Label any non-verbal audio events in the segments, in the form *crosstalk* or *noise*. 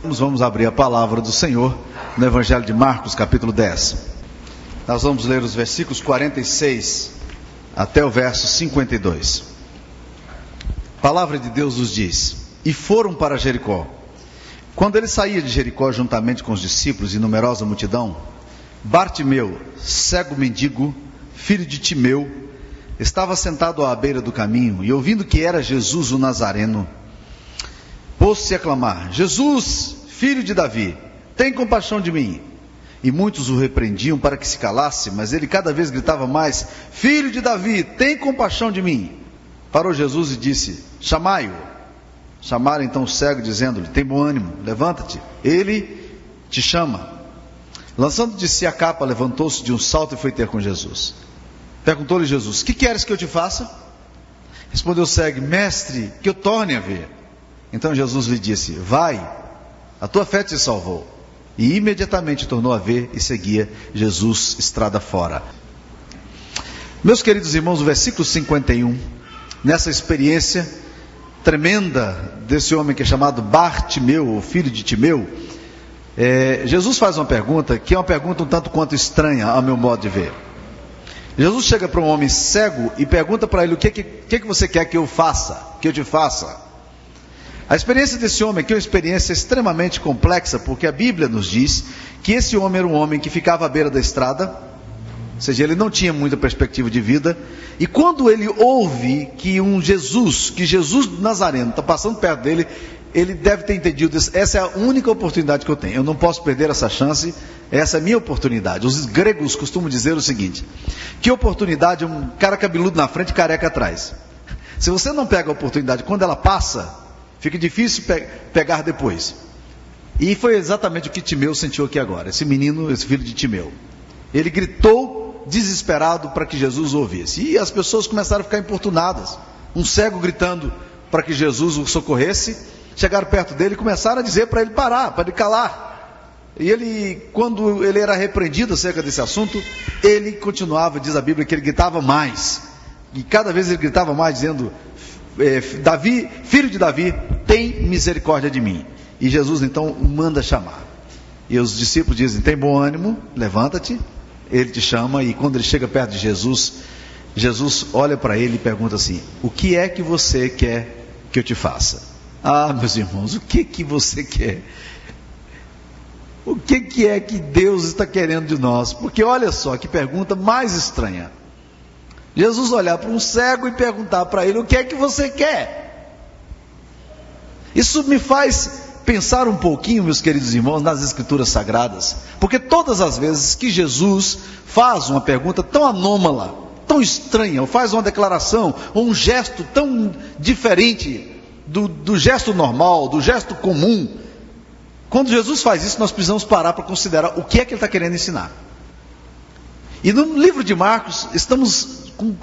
Vamos abrir a palavra do Senhor no Evangelho de Marcos, capítulo 10. Nós vamos ler os versículos 46 até o verso 52. A palavra de Deus nos diz: E foram para Jericó. Quando ele saía de Jericó juntamente com os discípulos e numerosa multidão, Bartimeu, cego mendigo, filho de Timeu, estava sentado à beira do caminho e, ouvindo que era Jesus o Nazareno, pôs-se a clamar: Jesus, filho de Davi, tem compaixão de mim. E muitos o repreendiam para que se calasse, mas ele cada vez gritava mais: Filho de Davi, tem compaixão de mim. Parou Jesus e disse: Chamai-o. Chamaram então o cego, dizendo-lhe: Tem bom ânimo, levanta-te, ele te chama. Lançando de si a capa, levantou-se de um salto e foi ter com Jesus. Perguntou-lhe Jesus: Que queres que eu te faça? Respondeu o cego: Mestre, que eu torne a ver. Então Jesus lhe disse: Vai, a tua fé te salvou. E imediatamente tornou a ver e seguia Jesus estrada fora. Meus queridos irmãos, o versículo 51, nessa experiência tremenda desse homem que é chamado Bartimeu, o filho de Timeu, é, Jesus faz uma pergunta que é uma pergunta um tanto quanto estranha, ao meu modo de ver. Jesus chega para um homem cego e pergunta para ele: O que, que, que você quer que eu faça? Que eu te faça? A experiência desse homem aqui é uma experiência extremamente complexa, porque a Bíblia nos diz que esse homem era um homem que ficava à beira da estrada, ou seja, ele não tinha muita perspectiva de vida, e quando ele ouve que um Jesus, que Jesus Nazareno está passando perto dele, ele deve ter entendido isso. Essa é a única oportunidade que eu tenho. Eu não posso perder essa chance. Essa é a minha oportunidade. Os gregos costumam dizer o seguinte: que oportunidade é um cara cabeludo na frente e careca atrás. Se você não pega a oportunidade quando ela passa, fica difícil pe pegar depois. E foi exatamente o que Timeu sentiu aqui agora. Esse menino, esse filho de Timeu. Ele gritou desesperado para que Jesus ouvisse. E as pessoas começaram a ficar importunadas. Um cego gritando para que Jesus o socorresse chegaram perto dele e começaram a dizer para ele parar, para ele calar. E ele, quando ele era repreendido acerca desse assunto, ele continuava, diz a Bíblia, que ele gritava mais. E cada vez ele gritava mais, dizendo: é, Davi, filho de Davi, tem misericórdia de mim. E Jesus então manda chamar. E os discípulos dizem: Tem bom ânimo, levanta-te. Ele te chama, e quando ele chega perto de Jesus, Jesus olha para ele e pergunta assim: O que é que você quer que eu te faça? Ah, meus irmãos, o que que você quer? O que que é que Deus está querendo de nós? Porque olha só que pergunta mais estranha. Jesus olhar para um cego e perguntar para ele: O que é que você quer? Isso me faz pensar um pouquinho, meus queridos irmãos, nas Escrituras Sagradas, porque todas as vezes que Jesus faz uma pergunta tão anômala, tão estranha, ou faz uma declaração, ou um gesto tão diferente do, do gesto normal, do gesto comum. Quando Jesus faz isso, nós precisamos parar para considerar o que é que ele está querendo ensinar. E no livro de Marcos, estamos com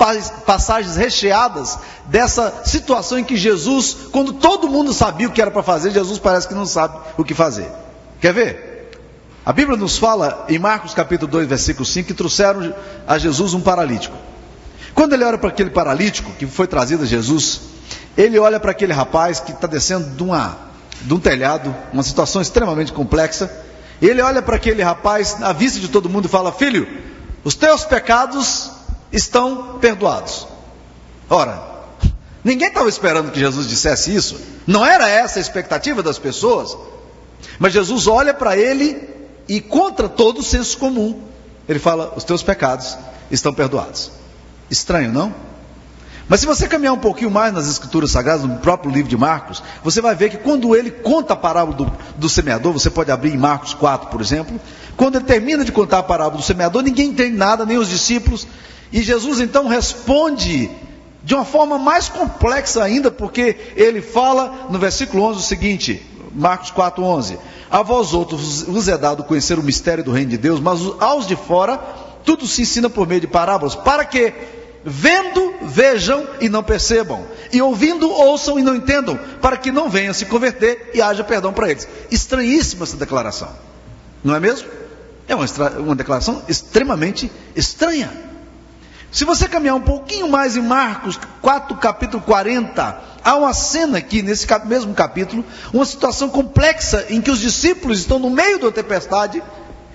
passagens recheadas dessa situação em que Jesus, quando todo mundo sabia o que era para fazer, Jesus parece que não sabe o que fazer. Quer ver? A Bíblia nos fala em Marcos capítulo 2, versículo 5, que trouxeram a Jesus um paralítico. Quando ele olha para aquele paralítico que foi trazido a Jesus, ele olha para aquele rapaz que está descendo de, uma, de um telhado, uma situação extremamente complexa. Ele olha para aquele rapaz, à vista de todo mundo, e fala: Filho, os teus pecados estão perdoados. Ora, ninguém estava esperando que Jesus dissesse isso. Não era essa a expectativa das pessoas. Mas Jesus olha para ele e, contra todo o senso comum, ele fala: Os teus pecados estão perdoados. Estranho, não? Mas se você caminhar um pouquinho mais nas escrituras sagradas, no próprio livro de Marcos, você vai ver que quando ele conta a parábola do, do, semeador, você pode abrir em Marcos 4, por exemplo, quando ele termina de contar a parábola do semeador, ninguém entende nada, nem os discípulos, e Jesus então responde de uma forma mais complexa ainda, porque ele fala no versículo 11 o seguinte, Marcos 4, 11: A vós outros vos é dado conhecer o mistério do reino de Deus, mas aos de fora tudo se ensina por meio de parábolas, para que Vendo, vejam e não percebam. E ouvindo, ouçam e não entendam, para que não venham se converter e haja perdão para eles. Estranhíssima essa declaração. Não é mesmo? É uma, uma declaração extremamente estranha. Se você caminhar um pouquinho mais em Marcos 4, capítulo 40, há uma cena aqui, nesse mesmo capítulo, uma situação complexa em que os discípulos estão no meio da tempestade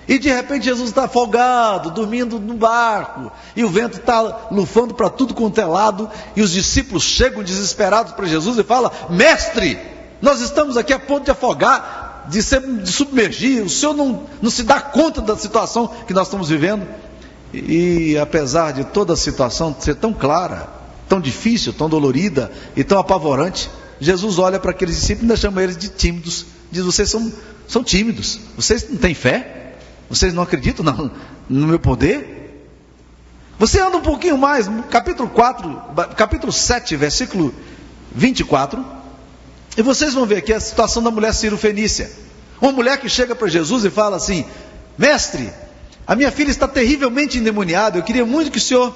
e de repente Jesus está afogado, dormindo no barco, e o vento está lufando para tudo quanto é lado, e os discípulos chegam desesperados para Jesus e falam: Mestre, nós estamos aqui a ponto de afogar, de, ser, de submergir, o senhor não, não se dá conta da situação que nós estamos vivendo? E, apesar de toda a situação ser tão clara, tão difícil, tão dolorida e tão apavorante, Jesus olha para aqueles discípulos e ainda chama eles de tímidos. Diz: Vocês são, são tímidos, vocês não têm fé? Vocês não acreditam no, no meu poder? Você anda um pouquinho mais, capítulo 4, capítulo 7, versículo 24, e vocês vão ver aqui a situação da mulher Ciro Fenícia. Uma mulher que chega para Jesus e fala assim: Mestre, a minha filha está terrivelmente endemoniada, eu queria muito que o senhor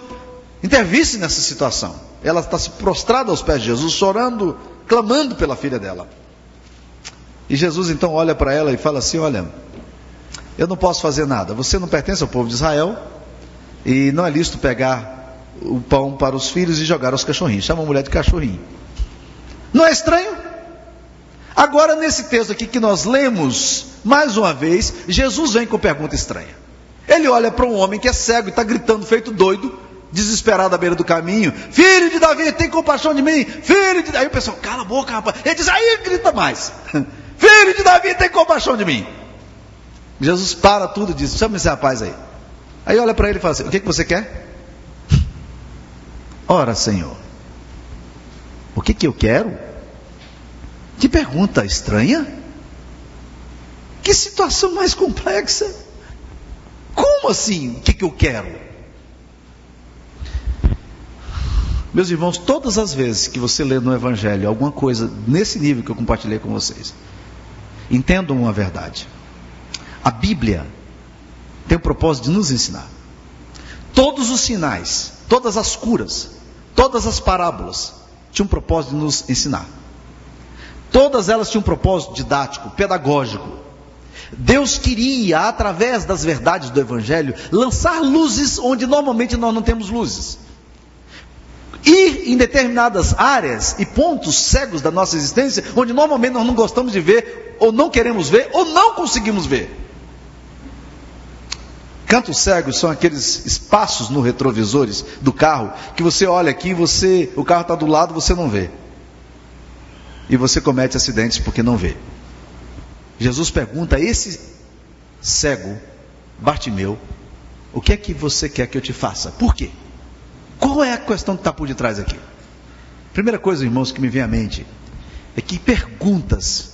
intervisse nessa situação. Ela está se prostrada aos pés de Jesus, chorando, clamando pela filha dela. E Jesus então olha para ela e fala assim: Olha, eu não posso fazer nada. Você não pertence ao povo de Israel e não é lícito pegar o pão para os filhos e jogar aos cachorrinhos. Chama a mulher de cachorrinho. Não é estranho? Agora, nesse texto aqui que nós lemos, mais uma vez, Jesus vem com pergunta estranha. Ele olha para um homem que é cego e está gritando, feito doido, desesperado à beira do caminho: Filho de Davi, tem compaixão de mim, filho de Davi. Aí o pessoal, cala a boca, rapaz. Ele diz, aí grita mais: *laughs* Filho de Davi, tem compaixão de mim. Jesus para tudo e diz: chama esse rapaz aí. Aí olha para ele e fala assim: o que, que você quer? *laughs* Ora, Senhor, o que, que eu quero? Que pergunta estranha. Que situação mais complexa. Como assim? O que, que eu quero? Meus irmãos, todas as vezes que você lê no Evangelho alguma coisa nesse nível que eu compartilhei com vocês, entendam uma verdade. A Bíblia tem o propósito de nos ensinar. Todos os sinais, todas as curas, todas as parábolas tinham um propósito de nos ensinar. Todas elas tinham um propósito didático, pedagógico. Deus queria, através das verdades do Evangelho, lançar luzes onde normalmente nós não temos luzes. Ir em determinadas áreas e pontos cegos da nossa existência, onde normalmente nós não gostamos de ver, ou não queremos ver, ou não conseguimos ver. Cantos cegos são aqueles espaços no retrovisores do carro que você olha aqui, você, o carro está do lado, você não vê. E você comete acidentes porque não vê. Jesus pergunta a esse cego, Bartimeu, o que é que você quer que eu te faça? Por quê? Qual é a questão que está por detrás aqui? Primeira coisa, irmãos, que me vem à mente é que perguntas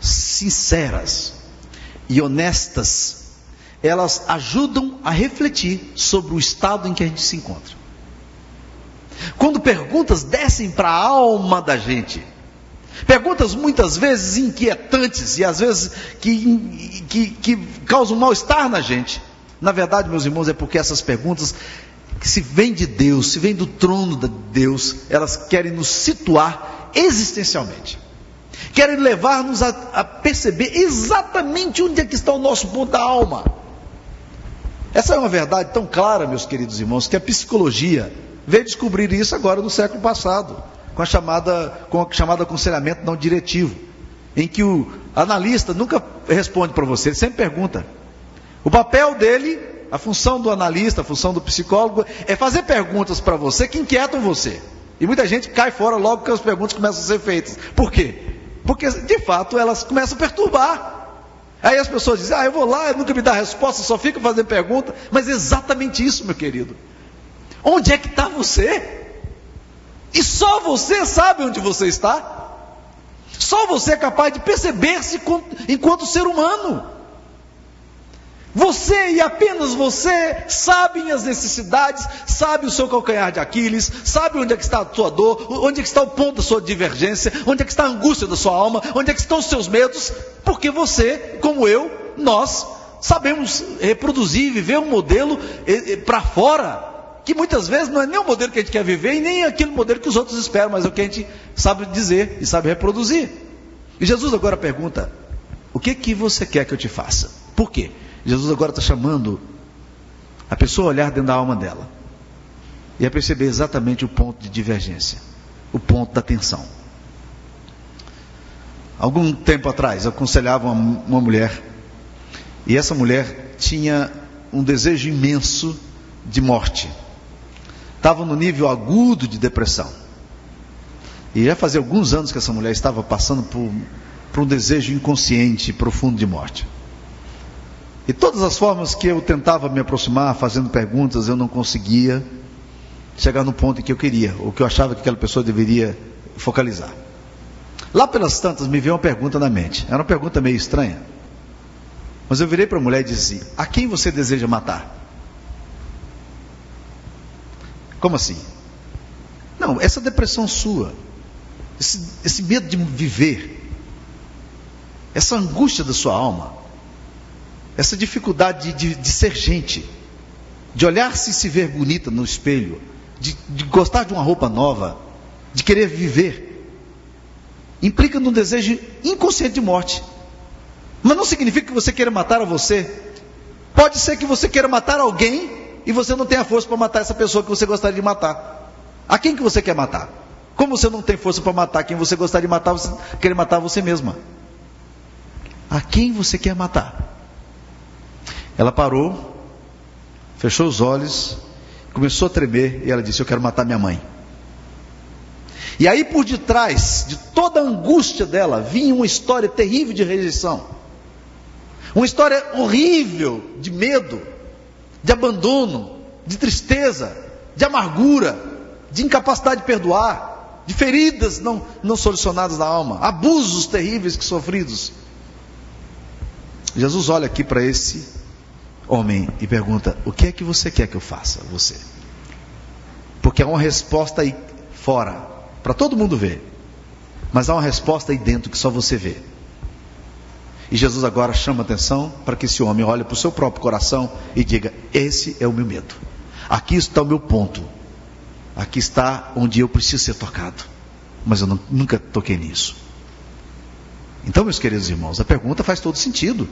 sinceras e honestas elas ajudam a refletir sobre o estado em que a gente se encontra. Quando perguntas descem para a alma da gente, perguntas muitas vezes inquietantes e às vezes que, que, que causam mal-estar na gente, na verdade, meus irmãos, é porque essas perguntas que se vêm de Deus, se vêm do trono de Deus, elas querem nos situar existencialmente. Querem levar-nos a, a perceber exatamente onde é que está o nosso ponto da alma. Essa é uma verdade tão clara, meus queridos irmãos, que a psicologia veio descobrir isso agora no século passado, com a chamada, com a chamada aconselhamento não diretivo, em que o analista nunca responde para você, ele sempre pergunta. O papel dele, a função do analista, a função do psicólogo, é fazer perguntas para você que inquietam você. E muita gente cai fora logo que as perguntas começam a ser feitas. Por quê? Porque, de fato, elas começam a perturbar. Aí as pessoas dizem, ah, eu vou lá, nunca me dá resposta, só fica fazendo pergunta. Mas é exatamente isso, meu querido. Onde é que está você? E só você sabe onde você está. Só você é capaz de perceber-se enquanto ser humano. Você e apenas você sabem as necessidades, sabe o seu calcanhar de Aquiles, sabe onde é que está a sua dor, onde é que está o ponto da sua divergência, onde é que está a angústia da sua alma, onde é que estão os seus medos, porque você, como eu, nós sabemos reproduzir, viver um modelo para fora, que muitas vezes não é nem o modelo que a gente quer viver e nem aquele modelo que os outros esperam, mas é o que a gente sabe dizer e sabe reproduzir. E Jesus agora pergunta: o que que você quer que eu te faça? Por quê? Jesus agora está chamando a pessoa a olhar dentro da alma dela. ia perceber exatamente o ponto de divergência, o ponto da tensão. Algum tempo atrás, eu aconselhava uma, uma mulher, e essa mulher tinha um desejo imenso de morte. Estava no nível agudo de depressão. E já fazia alguns anos que essa mulher estava passando por, por um desejo inconsciente profundo de morte. E todas as formas que eu tentava me aproximar, fazendo perguntas, eu não conseguia chegar no ponto que eu queria, ou que eu achava que aquela pessoa deveria focalizar. Lá pelas tantas me veio uma pergunta na mente. Era uma pergunta meio estranha. Mas eu virei para a mulher e disse: A quem você deseja matar? Como assim? Não, essa depressão sua, esse, esse medo de viver, essa angústia da sua alma, essa dificuldade de, de, de ser gente, de olhar-se e se ver bonita no espelho, de, de gostar de uma roupa nova, de querer viver, implica num desejo inconsciente de morte. Mas não significa que você queira matar a você. Pode ser que você queira matar alguém e você não tenha força para matar essa pessoa que você gostaria de matar. A quem que você quer matar? Como você não tem força para matar quem você gostaria de matar, você quer matar você mesma. A quem você quer matar? Ela parou, fechou os olhos, começou a tremer e ela disse: Eu quero matar minha mãe. E aí por detrás de toda a angústia dela vinha uma história terrível de rejeição. Uma história horrível de medo, de abandono, de tristeza, de amargura, de incapacidade de perdoar, de feridas não, não solucionadas na alma, abusos terríveis que sofridos. Jesus olha aqui para esse homem e pergunta: O que é que você quer que eu faça? Você. Porque há uma resposta aí fora para todo mundo ver. Mas há uma resposta aí dentro que só você vê. E Jesus agora chama atenção para que esse homem olhe para o seu próprio coração e diga: Esse é o meu medo. Aqui está o meu ponto. Aqui está onde eu preciso ser tocado. Mas eu não, nunca toquei nisso. Então, meus queridos irmãos, a pergunta faz todo sentido.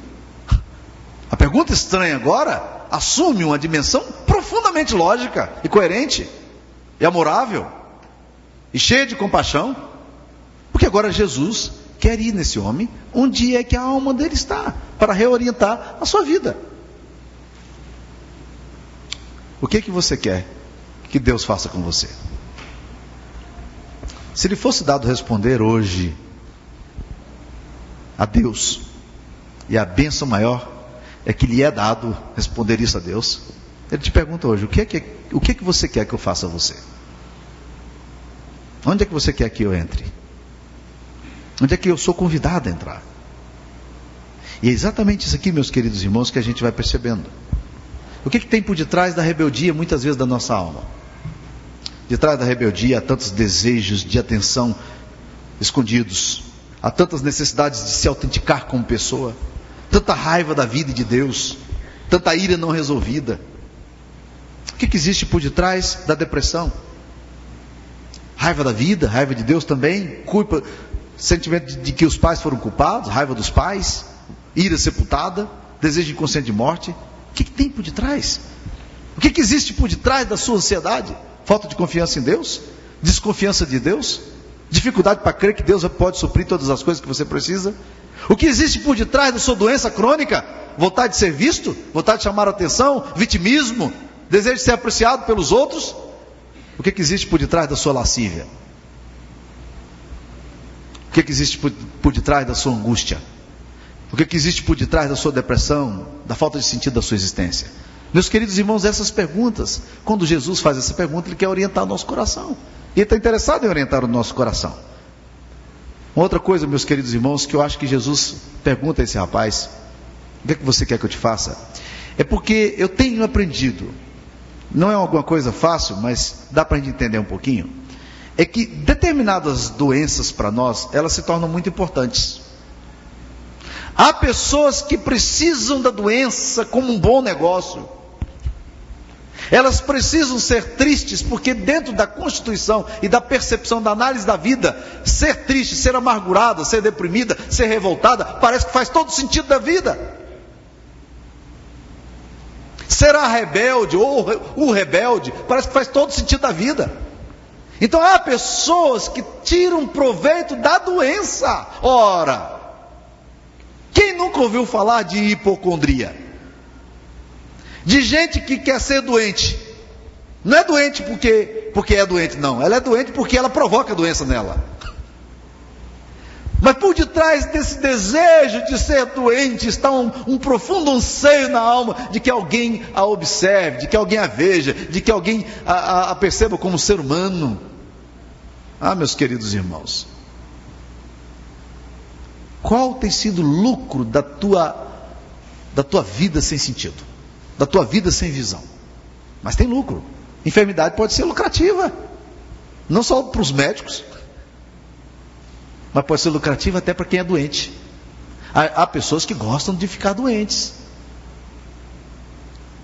*laughs* A pergunta estranha agora assume uma dimensão profundamente lógica e coerente e amorável e cheia de compaixão, porque agora Jesus quer ir nesse homem onde é que a alma dele está, para reorientar a sua vida. O que é que você quer que Deus faça com você? Se lhe fosse dado responder hoje a Deus, e a bênção maior é que lhe é dado responder isso a Deus, ele te pergunta hoje: o que é que, o que, é que você quer que eu faça a você? Onde é que você quer que eu entre? Onde é que eu sou convidado a entrar? E é exatamente isso aqui, meus queridos irmãos, que a gente vai percebendo. O que, que tem por detrás da rebeldia, muitas vezes, da nossa alma? De trás da rebeldia há tantos desejos de atenção escondidos, há tantas necessidades de se autenticar como pessoa, tanta raiva da vida e de Deus, tanta ira não resolvida. O que, que existe por detrás da depressão? Raiva da vida, raiva de Deus também, culpa, sentimento de, que os pais foram culpados, raiva dos pais, ira sepultada, desejo inconsciente de morte. O que, que tem por detrás? O que, que existe por detrás da sua ansiedade? Falta de confiança em Deus? Desconfiança de Deus? Dificuldade para crer que Deus pode suprir todas as coisas que você precisa? O que existe por detrás da sua doença crônica? Vontade de ser visto? Vontade de chamar atenção? Vitimismo? Desejo de ser apreciado pelos outros? O que, que existe por detrás da sua lascívia? Que, que existe por, por detrás da sua angústia? O que, que existe por detrás da sua depressão, da falta de sentido da sua existência? Meus queridos irmãos, essas perguntas, quando Jesus faz essa pergunta, ele quer orientar o nosso coração. E ele está interessado em orientar o nosso coração. Outra coisa, meus queridos irmãos, que eu acho que Jesus pergunta a esse rapaz: o que, é que você quer que eu te faça? É porque eu tenho aprendido não é alguma coisa fácil, mas dá para a gente entender um pouquinho, é que determinadas doenças para nós, elas se tornam muito importantes. Há pessoas que precisam da doença como um bom negócio. Elas precisam ser tristes, porque dentro da constituição e da percepção da análise da vida, ser triste, ser amargurada, ser deprimida, ser revoltada, parece que faz todo sentido da vida. será rebelde ou o rebelde, parece que faz todo sentido da vida. Então há pessoas que tiram proveito da doença. Ora, quem nunca ouviu falar de hipocondria? De gente que quer ser doente. Não é doente porque, porque é doente, não. Ela é doente porque ela provoca doença nela. Mas por detrás desse desejo de ser doente está um, um, profundo anseio na alma de que alguém a observe, de que alguém a veja, de que alguém a, a, a perceba como ser humano. Ah, meus queridos irmãos, qual tem sido o lucro da tua, da tua vida sem sentido, da tua vida sem visão? Mas tem lucro. Enfermidade pode ser lucrativa, não só para os médicos, mas pode ser lucrativa até para quem é doente. Há, há pessoas que gostam de ficar doentes.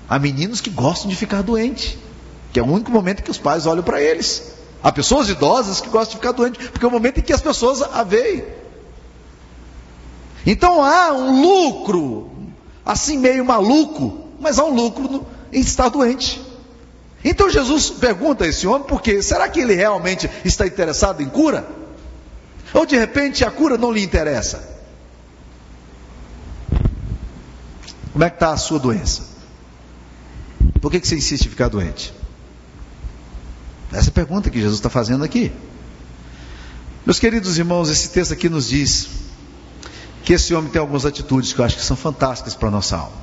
Há meninos que gostam de ficar doentes, que é o único momento que os pais olham para eles. Há pessoas idosas que gostam de ficar doentes, porque é o momento em que as pessoas a veem. Então há um lucro, assim meio maluco, mas há um lucro no, em estar doente. Então Jesus pergunta a esse homem, porque será que ele realmente está interessado em cura? Ou de repente a cura não lhe interessa? Como é que está a sua doença? Por que, que você insiste em ficar doente? Essa é a pergunta que Jesus está fazendo aqui. Meus queridos irmãos, esse texto aqui nos diz que esse homem tem algumas atitudes que eu acho que são fantásticas para a nossa alma.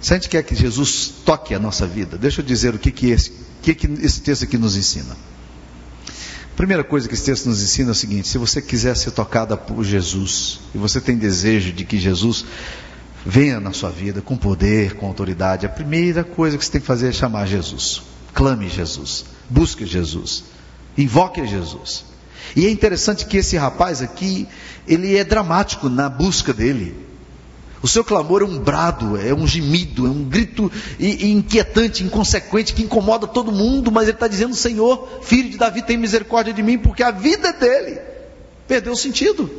Se a gente quer que Jesus toque a nossa vida, deixa eu dizer o que, que, esse, que, que esse texto aqui nos ensina. Primeira coisa que esse texto nos ensina é o seguinte: se você quiser ser tocada por Jesus, e você tem desejo de que Jesus venha na sua vida com poder, com autoridade, a primeira coisa que você tem que fazer é chamar Jesus. Clame Jesus, busque Jesus, invoque Jesus. E é interessante que esse rapaz aqui, ele é dramático na busca dele. O seu clamor é um brado, é um gemido, é um grito inquietante, inconsequente, que incomoda todo mundo, mas ele está dizendo: Senhor, filho de Davi, tem misericórdia de mim, porque a vida dele perdeu sentido.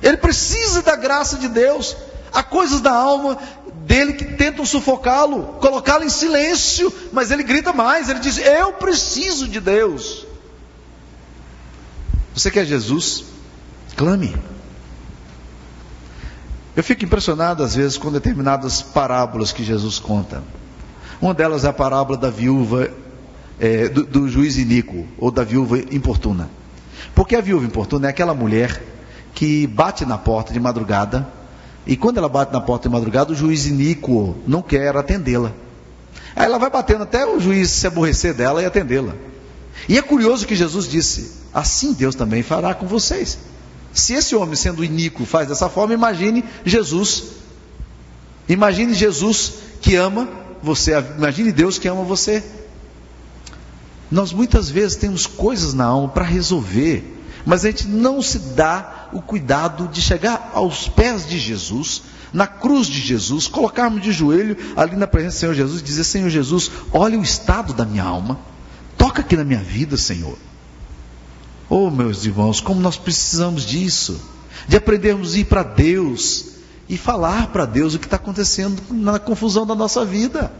Ele precisa da graça de Deus. Há coisas da alma dele que tentam sufocá-lo, colocá-lo em silêncio, mas ele grita mais, ele diz: Eu preciso de Deus. Você quer Jesus? Clame. Eu fico impressionado às vezes com determinadas parábolas que Jesus conta. Uma delas é a parábola da viúva, é, do, do juiz iníquo, ou da viúva importuna. Porque a viúva importuna é aquela mulher que bate na porta de madrugada, e quando ela bate na porta de madrugada, o juiz iníquo não quer atendê-la. Aí ela vai batendo até o juiz se aborrecer dela e atendê-la. E é curioso que Jesus disse: assim Deus também fará com vocês. Se esse homem, sendo iníquo, faz dessa forma, imagine Jesus. Imagine Jesus que ama você. Imagine Deus que ama você. Nós muitas vezes temos coisas na alma para resolver, mas a gente não se dá o cuidado de chegar aos pés de Jesus, na cruz de Jesus, colocarmos de joelho ali na presença do Senhor Jesus e dizer: Senhor Jesus, olha o estado da minha alma, toca aqui na minha vida, Senhor. Oh, meus irmãos, como nós precisamos disso, de aprendermos a ir para Deus e falar para Deus o que está acontecendo na confusão da nossa vida.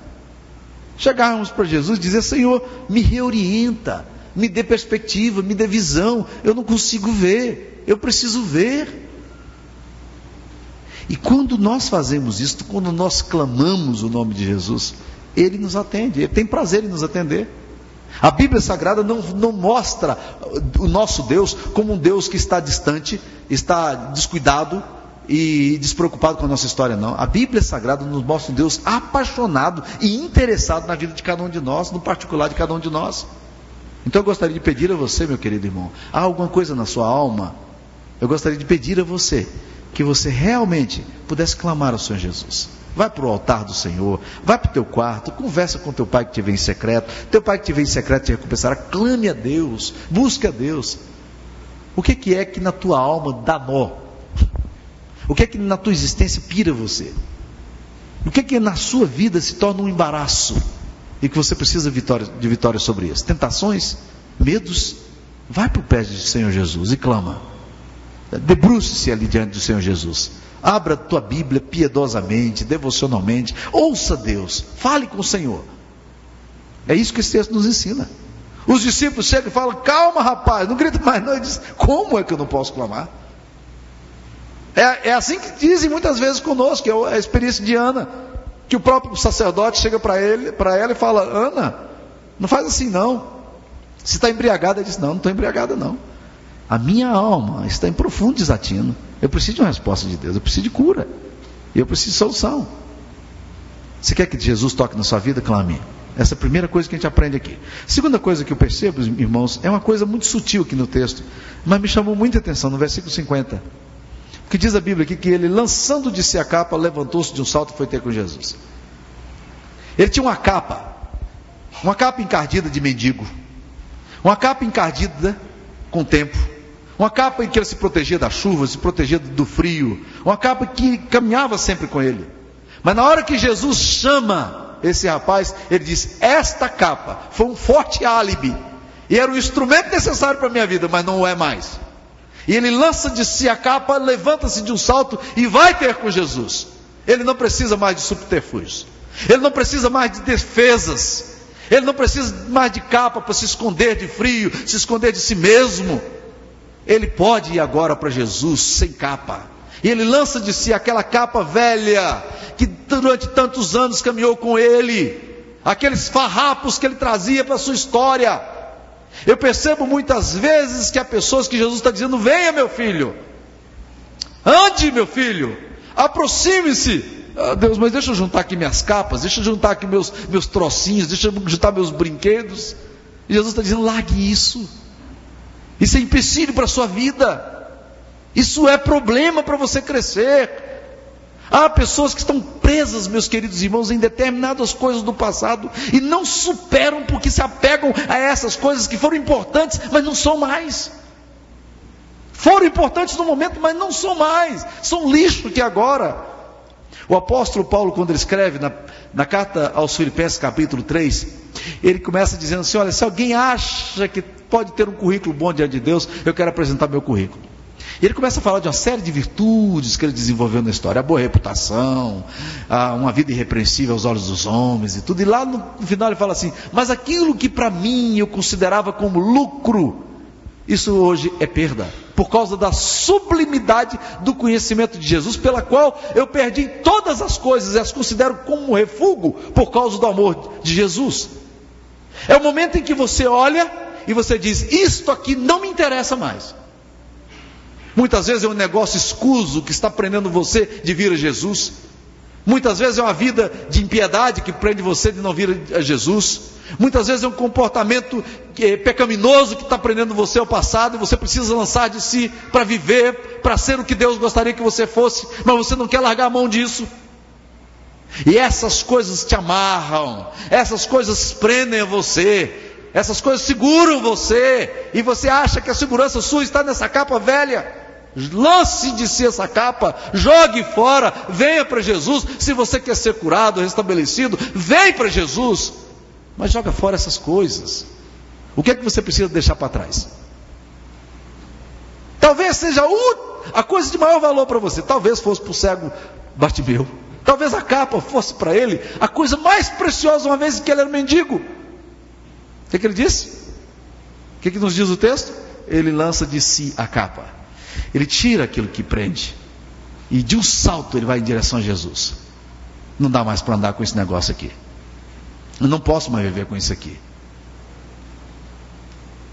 Chegarmos para Jesus e dizer: Senhor, me reorienta, me dê perspectiva, me dê visão. Eu não consigo ver, eu preciso ver. E quando nós fazemos isso, quando nós clamamos o nome de Jesus, Ele nos atende, Ele tem prazer em nos atender. A Bíblia Sagrada não, não mostra o nosso Deus como um Deus que está distante, está descuidado e despreocupado com a nossa história, não. A Bíblia Sagrada nos mostra um Deus apaixonado e interessado na vida de cada um de nós, no particular de cada um de nós. Então eu gostaria de pedir a você, meu querido irmão, há alguma coisa na sua alma? Eu gostaria de pedir a você que você realmente pudesse clamar ao Senhor Jesus. Vai para o altar do Senhor, vai para o teu quarto, conversa com teu pai que te vem em secreto, teu pai que te vem em secreto te recompensará, clame a Deus, busque a Deus. O que, que é que na tua alma dá nó? O que é que na tua existência pira você? O que é que na sua vida se torna um embaraço? E que você precisa de vitória sobre isso? Tentações? Medos? Vai para o pé do Senhor Jesus e clama. Debruce-se ali diante do Senhor Jesus. Abra a tua Bíblia piedosamente, devocionalmente. Ouça Deus. Fale com o Senhor. É isso que esse texto nos ensina. Os discípulos chegam e falam: Calma, rapaz, não grita mais, não. Ele diz: Como é que eu não posso clamar? É, é assim que dizem muitas vezes conosco, é a experiência de Ana, que o próprio sacerdote chega para ele, para ela e fala: Ana, não faz assim não. Se está embriagada, ele diz: Não, não estou embriagada não. A minha alma está em profundo desatino. Eu preciso de uma resposta de Deus, eu preciso de cura, eu preciso de solução. Você quer que Jesus toque na sua vida? Clame. Essa é a primeira coisa que a gente aprende aqui. Segunda coisa que eu percebo, irmãos, é uma coisa muito sutil aqui no texto, mas me chamou muita atenção no versículo 50. Que diz a Bíblia aqui que ele, lançando de si a capa, levantou-se de um salto e foi ter com Jesus. Ele tinha uma capa, uma capa encardida de mendigo, uma capa encardida com tempo, uma capa em que ele se protegia da chuva, se protegia do frio, uma capa que caminhava sempre com ele. Mas na hora que Jesus chama esse rapaz, ele diz: Esta capa foi um forte álibi, e era o instrumento necessário para a minha vida, mas não é mais. E ele lança de si a capa, levanta-se de um salto e vai ter com Jesus. Ele não precisa mais de subterfúgios, ele não precisa mais de defesas, ele não precisa mais de capa para se esconder de frio, se esconder de si mesmo. Ele pode ir agora para Jesus sem capa. E ele lança de si aquela capa velha que durante tantos anos caminhou com ele, aqueles farrapos que ele trazia para a sua história. Eu percebo muitas vezes que há pessoas que Jesus está dizendo: venha, meu filho, ande, meu filho, aproxime-se. Ah, Deus, mas deixa eu juntar aqui minhas capas, deixa eu juntar aqui meus, meus trocinhos, deixa eu juntar meus brinquedos. E Jesus está dizendo: largue isso. Isso é empecilho para a sua vida. Isso é problema para você crescer. Há pessoas que estão presas, meus queridos irmãos, em determinadas coisas do passado e não superam porque se apegam a essas coisas que foram importantes, mas não são mais. Foram importantes no momento, mas não são mais. São lixo que agora. O apóstolo Paulo, quando ele escreve na, na carta aos Filipenses, capítulo 3, ele começa dizendo assim: Olha, se alguém acha que pode ter um currículo bom diante de Deus, eu quero apresentar meu currículo. E ele começa a falar de uma série de virtudes que ele desenvolveu na história, a boa reputação, a uma vida irrepreensível aos olhos dos homens e tudo. E lá no final ele fala assim: Mas aquilo que para mim eu considerava como lucro, isso hoje é perda, por causa da sublimidade do conhecimento de Jesus, pela qual eu perdi todas as coisas e as considero como refúgio por causa do amor de Jesus. É o momento em que você olha e você diz: Isto aqui não me interessa mais. Muitas vezes é um negócio escuso que está prendendo você de vir a Jesus. Muitas vezes é uma vida de impiedade que prende você de não vir a Jesus. Muitas vezes é um comportamento é pecaminoso que está prendendo você ao passado e você precisa lançar de si para viver, para ser o que Deus gostaria que você fosse, mas você não quer largar a mão disso. E essas coisas te amarram, essas coisas prendem a você, essas coisas seguram você, e você acha que a segurança sua está nessa capa velha. Lance de si essa capa, jogue fora, venha para Jesus. Se você quer ser curado, restabelecido, vem para Jesus. Mas joga fora essas coisas. O que é que você precisa deixar para trás? Talvez seja a coisa de maior valor para você. Talvez fosse para o cego Bartimeu. Talvez a capa fosse para ele a coisa mais preciosa, uma vez que ele era mendigo. O que, que ele disse? O que, que nos diz o texto? Ele lança de si a capa. Ele tira aquilo que prende. E de um salto ele vai em direção a Jesus. Não dá mais para andar com esse negócio aqui. Eu não posso mais viver com isso aqui.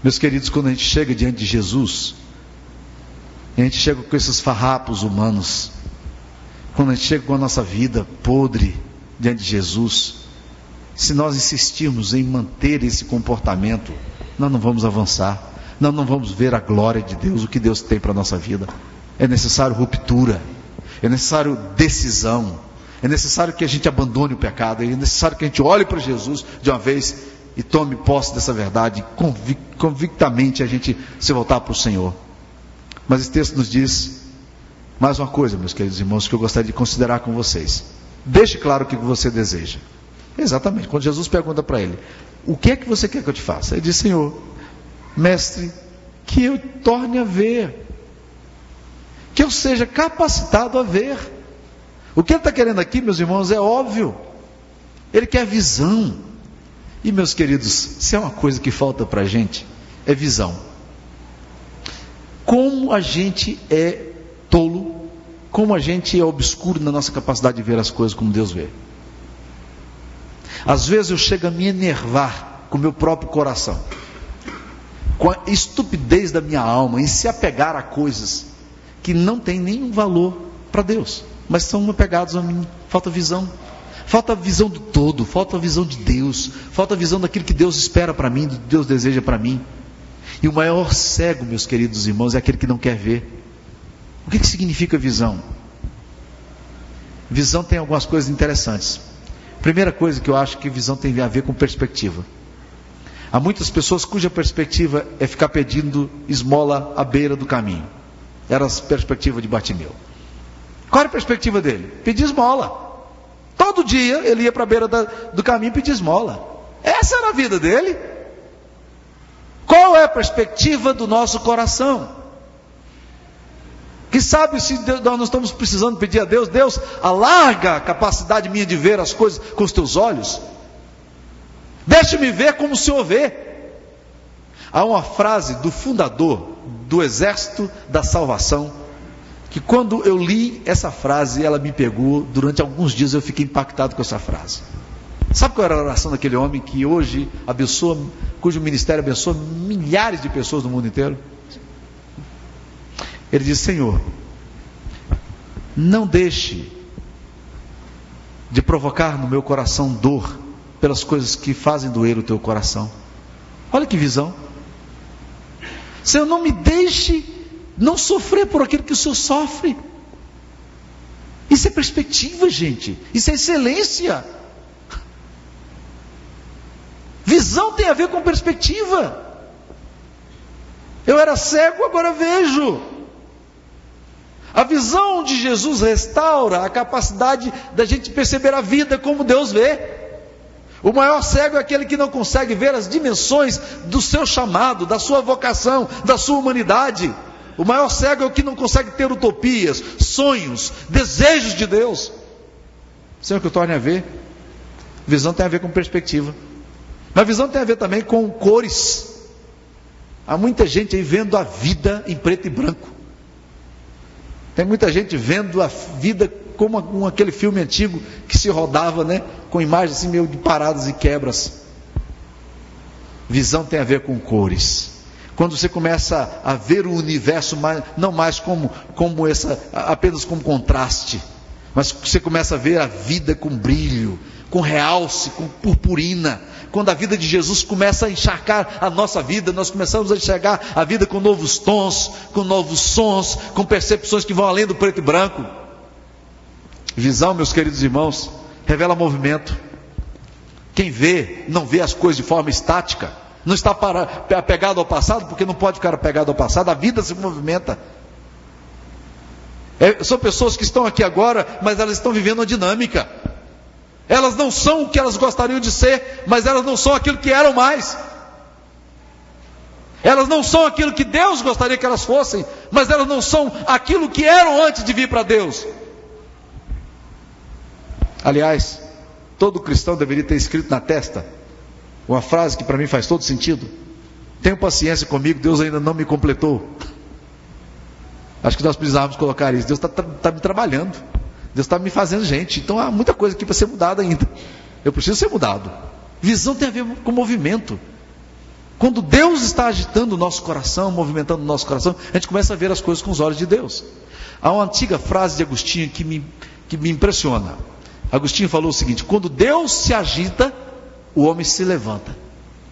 Meus queridos, quando a gente chega diante de Jesus, a gente chega com esses farrapos humanos, quando a gente chega com a nossa vida podre diante de Jesus, se nós insistirmos em manter esse comportamento, nós não vamos avançar nós não vamos ver a glória de Deus, o que Deus tem para a nossa vida. É necessário ruptura, é necessário decisão, é necessário que a gente abandone o pecado, é necessário que a gente olhe para Jesus de uma vez e tome posse dessa verdade, convic convictamente a gente se voltar para o Senhor. Mas esse texto nos diz mais uma coisa, meus queridos irmãos, que eu gostaria de considerar com vocês. Deixe claro o que você deseja. Exatamente. Quando Jesus pergunta para ele: O que é que você quer que eu te faça? Ele diz: Senhor, Mestre, que eu torne a ver. que eu seja capacitado a ver. O que ele está querendo aqui, meus irmãos, é óbvio. Ele quer visão. E, meus queridos, se é uma coisa que falta para a gente, é visão. Como a gente é tolo, como a gente é obscuro na nossa capacidade de ver as coisas como Deus vê. Às vezes eu chego a me enervar com o meu próprio coração, com a estupidez da minha alma, em se apegar a coisas que não têm nenhum valor para Deus, mas são apegados a mim. Falta visão. Falta visão do todo, falta visão de Deus, falta visão daquilo que Deus espera para mim, do que Deus deseja para mim. E o maior cego, meus queridos irmãos, é aquele que não quer ver. O que, que significa visão? Visão tem algumas coisas interessantes. Primeira coisa que eu acho que visão tem a ver com perspectiva. Há muitas pessoas cuja perspectiva é ficar pedindo esmola à beira do caminho. Era a perspectiva de Bartimeu. Qual era a perspectiva dele? Pedir esmola. Todo dia ele ia para a beira da, do caminho pedir esmola. Essa era a vida dele. Qual é a perspectiva do nosso coração? Que sabe se Deus, nós não estamos precisando pedir a Deus, Deus, alarga a capacidade minha de ver as coisas com os teus olhos. Deixe-me ver como o Senhor vê. Há uma frase do fundador do exército da salvação, que quando eu li essa frase, ela me pegou, durante alguns dias eu fiquei impactado com essa frase. Sabe qual era a oração daquele homem que hoje abençoa, cujo ministério abençoa milhares de pessoas no mundo inteiro? Ele diz: Senhor, não deixe de provocar no meu coração dor pelas coisas que fazem doer o teu coração. Olha que visão. Senhor, não me deixe não sofrer por aquilo que o Senhor sofre. Isso é perspectiva, gente. Isso é excelência. Visão tem a ver com perspectiva. Eu era cego, agora vejo. A visão de Jesus restaura a capacidade da gente perceber a vida como Deus vê. O maior cego é aquele que não consegue ver as dimensões do seu chamado, da sua vocação, da sua humanidade. O maior cego é o que não consegue ter utopias, sonhos, desejos de Deus. Sabe o que eu torne a ver? Visão tem a ver com perspectiva. Mas visão tem a ver também com cores. Há muita gente aí vendo a vida em preto e branco. Tem muita gente vendo a vida como, aquele filme antigo que se rodava, né? Com imagens assim meio de paradas e quebras. Visão tem a ver com cores. Quando você começa a ver o universo mais, não mais como, como essa, apenas como contraste, mas você começa a ver a vida com brilho, com realce, com purpurina. Quando a vida de Jesus começa a encharcar a nossa vida, nós começamos a enxergar a vida com novos tons, com novos sons, com percepções que vão além do preto e branco. Visão, meus queridos irmãos, revela movimento. Quem vê, não vê as coisas de forma estática não está para, apegado ao passado, porque não pode ficar apegado ao passado, a vida se movimenta. É, são pessoas que estão aqui agora, mas elas estão vivendo uma dinâmica. Elas não são o que elas gostariam de ser, mas elas não são aquilo que eram mais. Elas não são aquilo que Deus gostaria que elas fossem, mas elas não são aquilo que eram antes de vir para Deus. Aliás, todo cristão deveria ter escrito na testa uma frase que para mim faz todo sentido. Tenho paciência comigo, Deus ainda não me completou. Acho que nós precisávamos colocar isso. Deus está tá, tá me trabalhando. Deus está me fazendo gente. Então há muita coisa aqui para ser mudada ainda. Eu preciso ser mudado. Visão tem a ver com movimento. Quando Deus está agitando o nosso coração, movimentando o nosso coração, a gente começa a ver as coisas com os olhos de Deus. Há uma antiga frase de Agostinho que me, que me impressiona. Agostinho falou o seguinte: quando Deus se agita, o homem se levanta.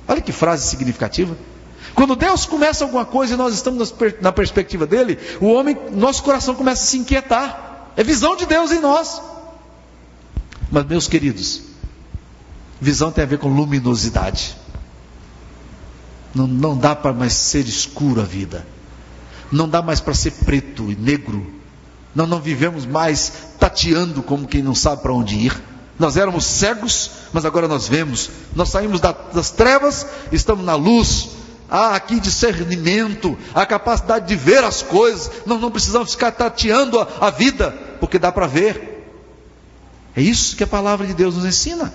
Olha que frase significativa. Quando Deus começa alguma coisa e nós estamos na perspectiva dele, o homem, nosso coração começa a se inquietar. É visão de Deus em nós. Mas, meus queridos, visão tem a ver com luminosidade. Não, não dá para mais ser escuro a vida. Não dá mais para ser preto e negro. Nós não vivemos mais tateando como quem não sabe para onde ir. Nós éramos cegos, mas agora nós vemos. Nós saímos das trevas, estamos na luz. Há aqui discernimento, a capacidade de ver as coisas. Nós não precisamos ficar tateando a, a vida, porque dá para ver. É isso que a palavra de Deus nos ensina.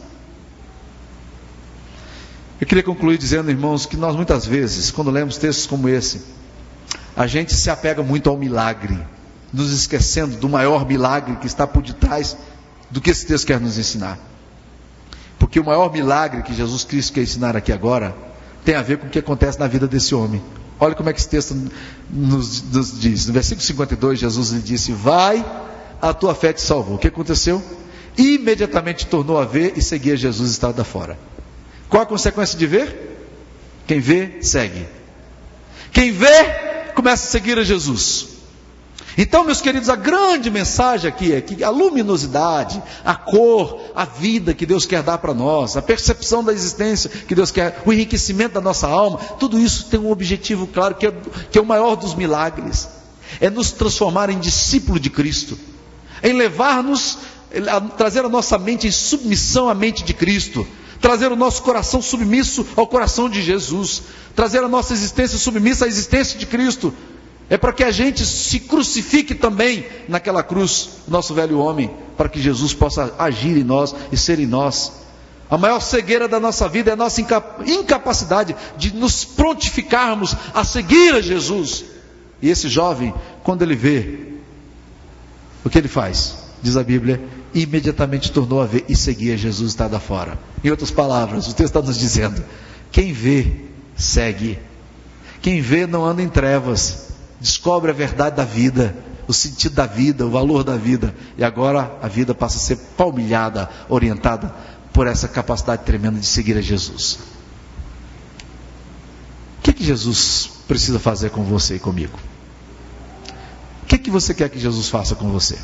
Eu queria concluir dizendo, irmãos, que nós muitas vezes, quando lemos textos como esse, a gente se apega muito ao milagre, nos esquecendo do maior milagre que está por detrás do que esse texto quer nos ensinar. Porque o maior milagre que Jesus Cristo quer ensinar aqui agora tem a ver com o que acontece na vida desse homem. Olha como é que esse texto nos, nos diz. No versículo 52, Jesus lhe disse: Vai, a tua fé te salvou. O que aconteceu? Imediatamente tornou a ver e seguia Jesus estava fora. Qual a consequência de ver? Quem vê, segue. Quem vê, começa a seguir a Jesus. Então, meus queridos, a grande mensagem aqui é que a luminosidade, a cor, a vida que Deus quer dar para nós, a percepção da existência que Deus quer, o enriquecimento da nossa alma, tudo isso tem um objetivo claro que é, que é o maior dos milagres: é nos transformar em discípulo de Cristo, em levar-nos, trazer a nossa mente em submissão à mente de Cristo, trazer o nosso coração submisso ao coração de Jesus, trazer a nossa existência submissa à existência de Cristo. É para que a gente se crucifique também naquela cruz, nosso velho homem, para que Jesus possa agir em nós e ser em nós. A maior cegueira da nossa vida é a nossa incapacidade de nos prontificarmos a seguir a Jesus. E esse jovem, quando ele vê, o que ele faz? Diz a Bíblia, imediatamente tornou a ver e seguia Jesus estava fora. Em outras palavras, o texto está nos dizendo: quem vê, segue. Quem vê não anda em trevas, descobre a verdade da vida, o sentido da vida, o valor da vida, e agora a vida passa a ser palmilhada, orientada por essa capacidade tremenda de seguir a Jesus. O que, que Jesus precisa fazer com você e comigo? O que, que você quer que Jesus faça com você?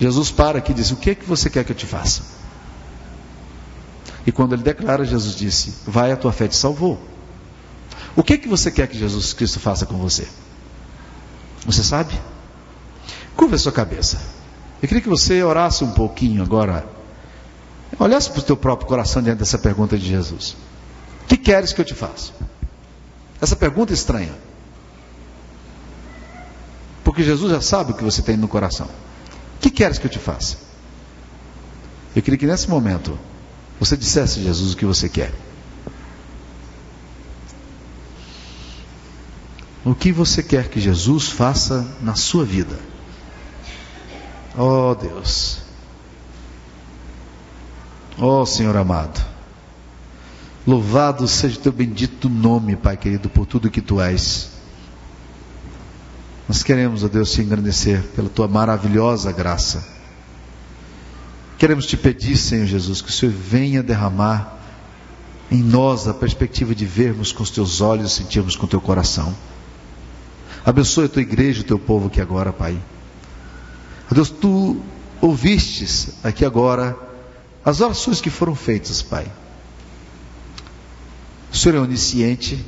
Jesus para aqui e diz: O que, que você quer que eu te faça? E quando ele declara, Jesus disse: Vai, a tua fé te salvou. O que, que você quer que Jesus Cristo faça com você? Você sabe? Curva a sua cabeça. Eu queria que você orasse um pouquinho agora. Olhasse para o teu próprio coração diante dessa pergunta de Jesus. O que queres que eu te faça? Essa pergunta é estranha. Porque Jesus já sabe o que você tem no coração. O que queres que eu te faça? Eu queria que nesse momento você dissesse a Jesus o que você quer. O que você quer que Jesus faça na sua vida? Oh Deus. Oh Senhor amado. Louvado seja o teu bendito nome, Pai querido, por tudo que tu és. Nós queremos, ó oh Deus, te engrandecer pela tua maravilhosa graça. Queremos te pedir, Senhor Jesus, que o Senhor venha derramar em nós a perspectiva de vermos com os teus olhos e sentirmos com o teu coração. Abençoe a tua igreja, o teu povo aqui agora, Pai. Deus, tu ouvistes aqui agora as orações que foram feitas, Pai. O Senhor é onisciente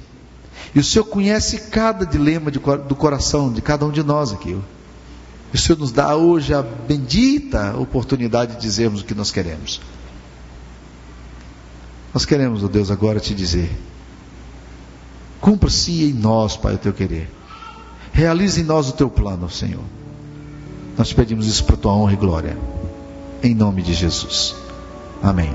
e o Senhor conhece cada dilema de, do coração de cada um de nós aqui. O Senhor nos dá hoje a bendita oportunidade de dizermos o que nós queremos. Nós queremos, ó Deus, agora te dizer: cumpra-se em nós, Pai, o teu querer. Realize em nós o teu plano, Senhor. Nós pedimos isso para tua honra e glória. Em nome de Jesus. Amém.